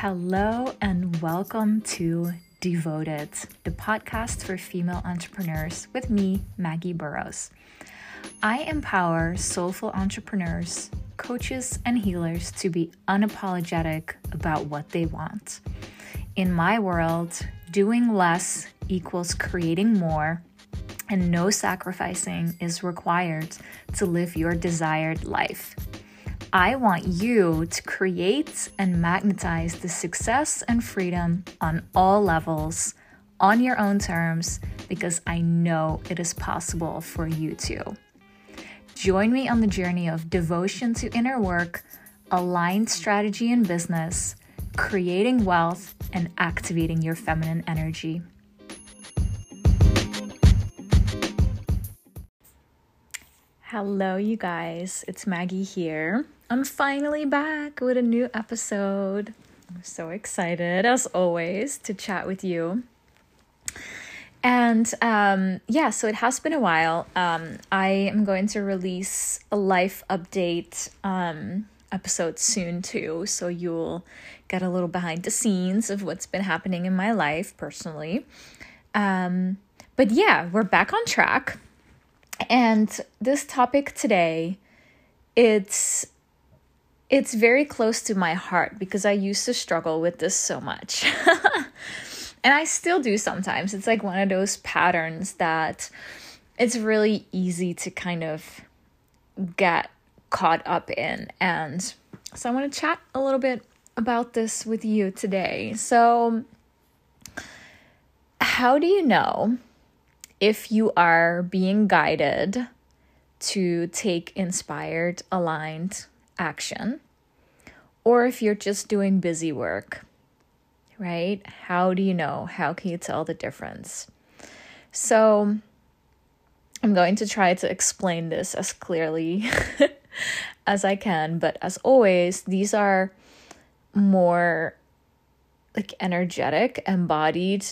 Hello, and welcome to Devoted, the podcast for female entrepreneurs with me, Maggie Burrows. I empower soulful entrepreneurs, coaches, and healers to be unapologetic about what they want. In my world, doing less equals creating more, and no sacrificing is required to live your desired life. I want you to create and magnetize the success and freedom on all levels, on your own terms, because I know it is possible for you too. Join me on the journey of devotion to inner work, aligned strategy in business, creating wealth, and activating your feminine energy. Hello, you guys. It's Maggie here. I'm finally back with a new episode. I'm so excited, as always, to chat with you. And um, yeah, so it has been a while. Um, I am going to release a life update um, episode soon, too. So you'll get a little behind the scenes of what's been happening in my life personally. Um, but yeah, we're back on track. And this topic today, it's it's very close to my heart because I used to struggle with this so much. and I still do sometimes. It's like one of those patterns that it's really easy to kind of get caught up in. And so I want to chat a little bit about this with you today. So, how do you know if you are being guided to take inspired, aligned action, or if you're just doing busy work, right? How do you know? How can you tell the difference? So, I'm going to try to explain this as clearly as I can, but as always, these are more like energetic, embodied,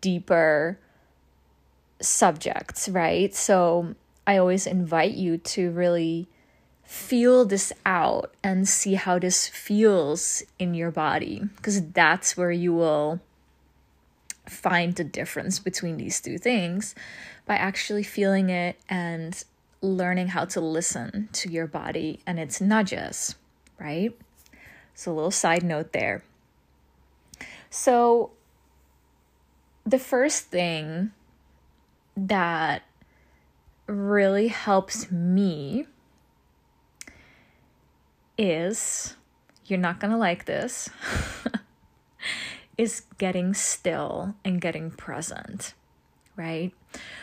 deeper subjects, right? So I always invite you to really feel this out and see how this feels in your body because that's where you will find the difference between these two things by actually feeling it and learning how to listen to your body and its nudges, right? So, a little side note there. So, the first thing that really helps me is you're not going to like this is getting still and getting present, right?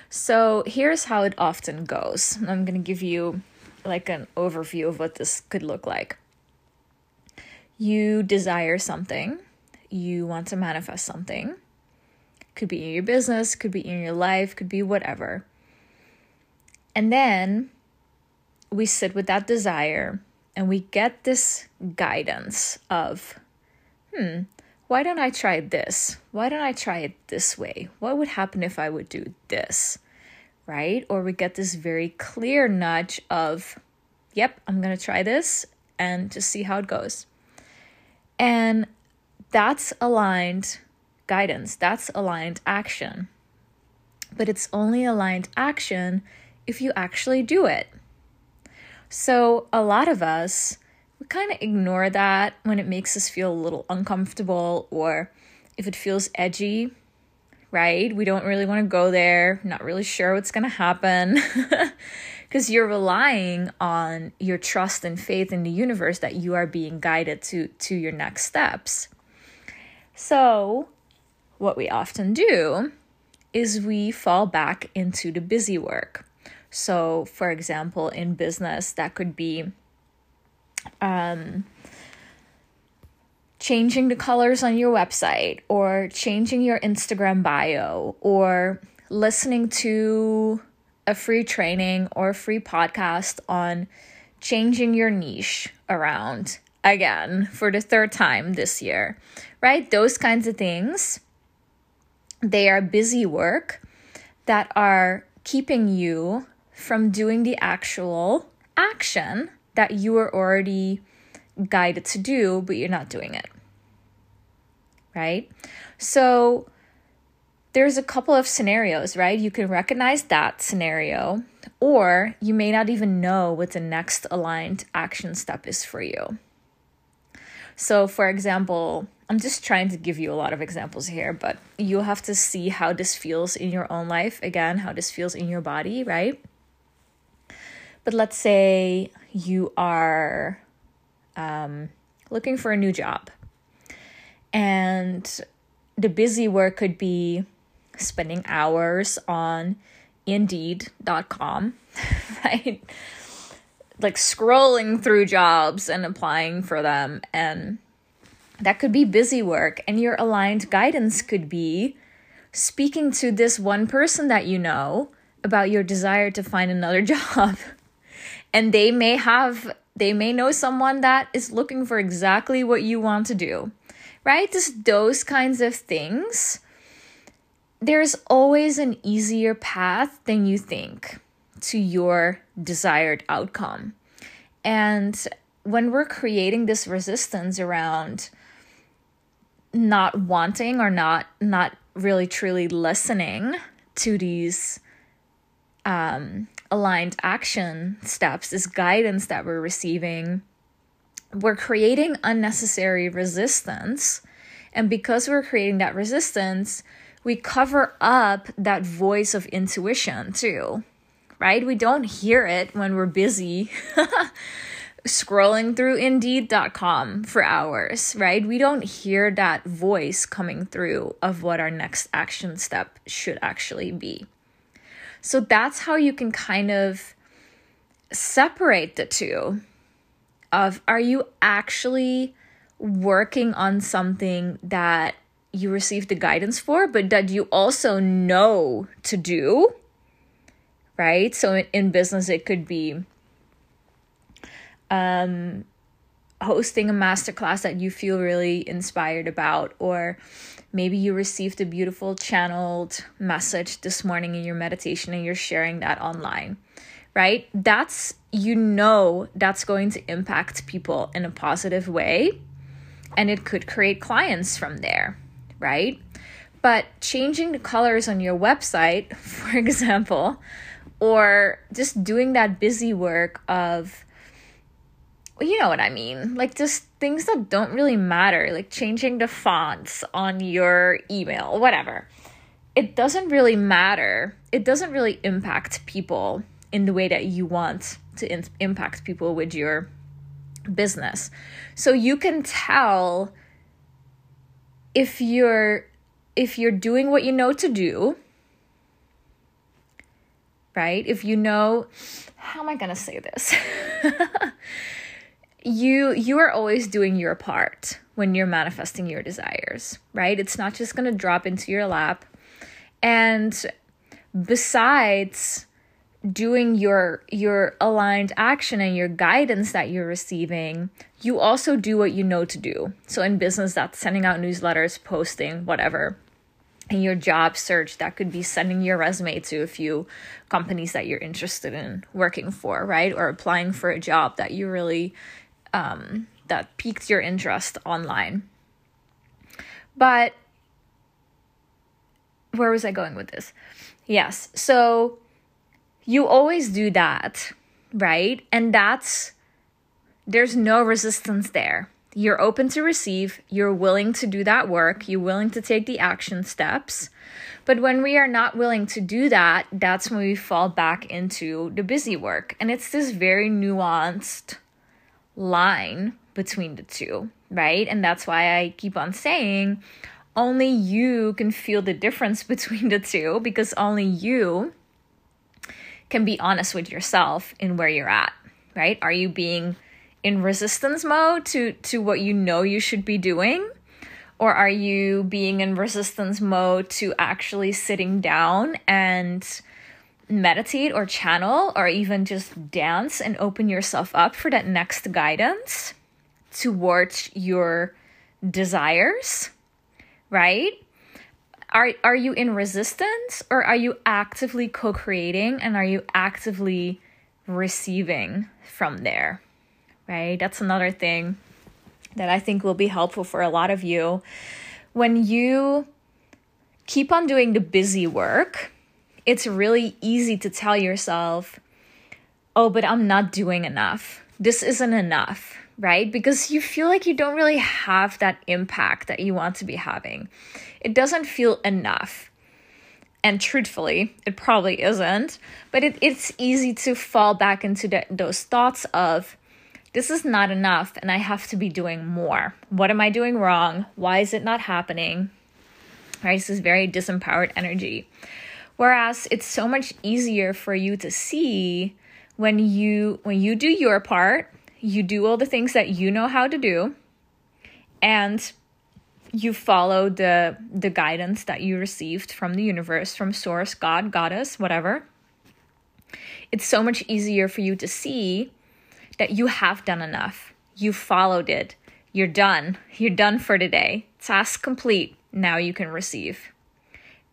So here's how it often goes. I'm going to give you like an overview of what this could look like. You desire something, you want to manifest something. Could be in your business, could be in your life, could be whatever. And then we sit with that desire and we get this guidance of, hmm, why don't I try this? Why don't I try it this way? What would happen if I would do this? Right? Or we get this very clear nudge of, yep, I'm going to try this and just see how it goes. And that's aligned guidance, that's aligned action. But it's only aligned action if you actually do it. So, a lot of us, we kind of ignore that when it makes us feel a little uncomfortable or if it feels edgy, right? We don't really want to go there, not really sure what's going to happen. Because you're relying on your trust and faith in the universe that you are being guided to, to your next steps. So, what we often do is we fall back into the busy work. So, for example, in business, that could be um, changing the colors on your website, or changing your Instagram bio, or listening to a free training or a free podcast on changing your niche around again for the third time this year, right? Those kinds of things. They are busy work that are keeping you from doing the actual action that you are already guided to do, but you're not doing it. right? So there's a couple of scenarios, right? You can recognize that scenario, or you may not even know what the next aligned action step is for you. So, for example, I'm just trying to give you a lot of examples here, but you'll have to see how this feels in your own life. Again, how this feels in your body, right? But let's say you are um, looking for a new job, and the busy work could be spending hours on indeed.com, right? Like scrolling through jobs and applying for them. And that could be busy work. And your aligned guidance could be speaking to this one person that you know about your desire to find another job. And they may have, they may know someone that is looking for exactly what you want to do, right? Just those kinds of things there's always an easier path than you think to your desired outcome. And when we're creating this resistance around not wanting or not not really truly listening to these um, aligned action steps, this guidance that we're receiving, we're creating unnecessary resistance. And because we're creating that resistance, we cover up that voice of intuition too, right? We don't hear it when we're busy scrolling through indeed.com for hours, right? We don't hear that voice coming through of what our next action step should actually be. So that's how you can kind of separate the two of are you actually working on something that you received the guidance for, but that you also know to do, right? So in, in business, it could be um, hosting a masterclass that you feel really inspired about, or maybe you received a beautiful channeled message this morning in your meditation and you're sharing that online, right? That's, you know, that's going to impact people in a positive way. And it could create clients from there right? But changing the colors on your website, for example, or just doing that busy work of, you know what I mean? Like just things that don't really matter, like changing the fonts on your email, whatever. It doesn't really matter. It doesn't really impact people in the way that you want to in- impact people with your business. So you can tell if you're if you're doing what you know to do right if you know how am i going to say this you you are always doing your part when you're manifesting your desires right? It's not just going to drop into your lap. And besides doing your your aligned action and your guidance that you're receiving you also do what you know to do. So in business that's sending out newsletters posting whatever. In your job search that could be sending your resume to a few companies that you're interested in working for right? Or applying for a job that you really um, that piqued your interest online but where was i going with this yes so you always do that, right? And that's, there's no resistance there. You're open to receive, you're willing to do that work, you're willing to take the action steps. But when we are not willing to do that, that's when we fall back into the busy work. And it's this very nuanced line between the two, right? And that's why I keep on saying only you can feel the difference between the two because only you can be honest with yourself in where you're at, right? Are you being in resistance mode to to what you know you should be doing? Or are you being in resistance mode to actually sitting down and meditate or channel or even just dance and open yourself up for that next guidance towards your desires, right? are are you in resistance or are you actively co-creating and are you actively receiving from there right that's another thing that i think will be helpful for a lot of you when you keep on doing the busy work, it's really easy to tell yourself, oh, but I'm not doing enough. This isn't enough, right? Because you feel like you don't really have that impact that you want to be having. It doesn't feel enough. And truthfully, it probably isn't. But it, it's easy to fall back into the, those thoughts of, this is not enough and I have to be doing more. What am I doing wrong? Why is it not happening? Right? This is very disempowered energy. Whereas it's so much easier for you to see when you when you do your part, you do all the things that you know how to do, and you follow the the guidance that you received from the universe, from source, God, goddess, whatever. It's so much easier for you to see that you have done enough. You followed it. You're done. You're done for today. Task complete. Now you can receive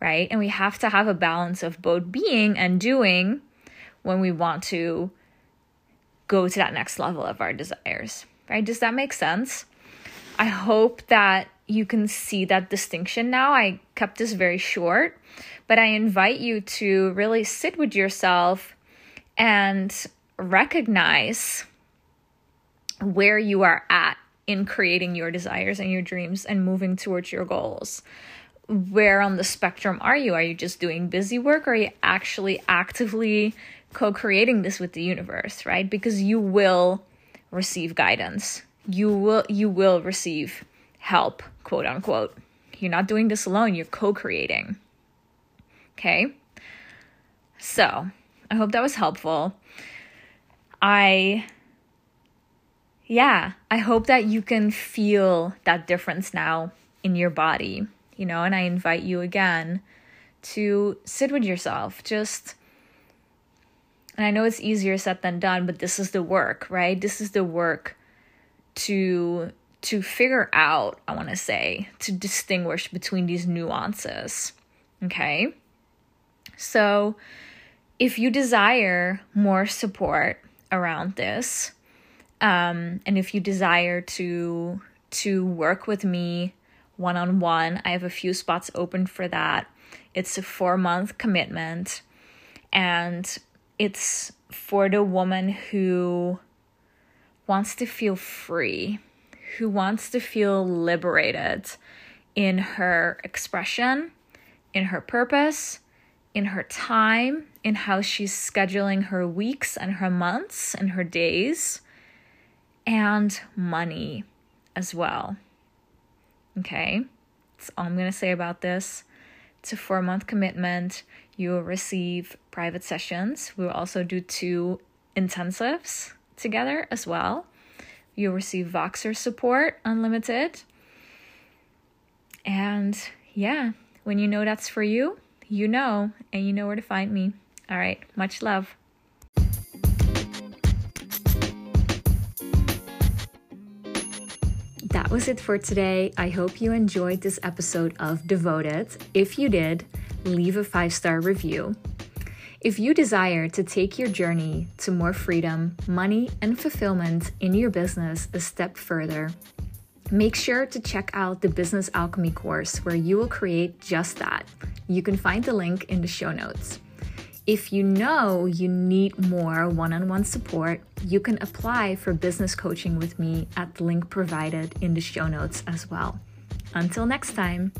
right? And we have to have a balance of both being and doing when we want to go to that next level of our desires, right? Does that make sense? I hope that you can see that distinction now. I kept this very short, but I invite you to really sit with yourself and recognize where you are at in creating your desires and your dreams and moving towards your goals where on the spectrum are you? Are you just doing busy work or are you actually actively co creating this with the universe, right? Because you will receive guidance. You will you will receive help, quote unquote. You're not doing this alone, you're co-creating. Okay? So, I hope that was helpful. I yeah, I hope that you can feel that difference now in your body you know, and I invite you again to sit with yourself. Just, and I know it's easier said than done, but this is the work, right? This is the work to to figure out, I want to say, to distinguish between these nuances. Okay? So, if you desire more support around this, um, and if you desire to to work with me one on one. I have a few spots open for that. It's a four month commitment, and it's for the woman who wants to feel free, who wants to feel liberated in her expression, in her purpose, in her time, in how she's scheduling her weeks and her months and her days, and money as well. Okay, that's all I'm going to say about this. It's a four month commitment. You will receive private sessions. We will also do two intensives together as well. You'll receive Voxer support unlimited. And yeah, when you know that's for you, you know, and you know where to find me. All right, much love. Was it for today. I hope you enjoyed this episode of Devoted. If you did, leave a five star review. If you desire to take your journey to more freedom, money, and fulfillment in your business a step further, make sure to check out the Business Alchemy course where you will create just that. You can find the link in the show notes. If you know you need more one on one support, you can apply for business coaching with me at the link provided in the show notes as well. Until next time.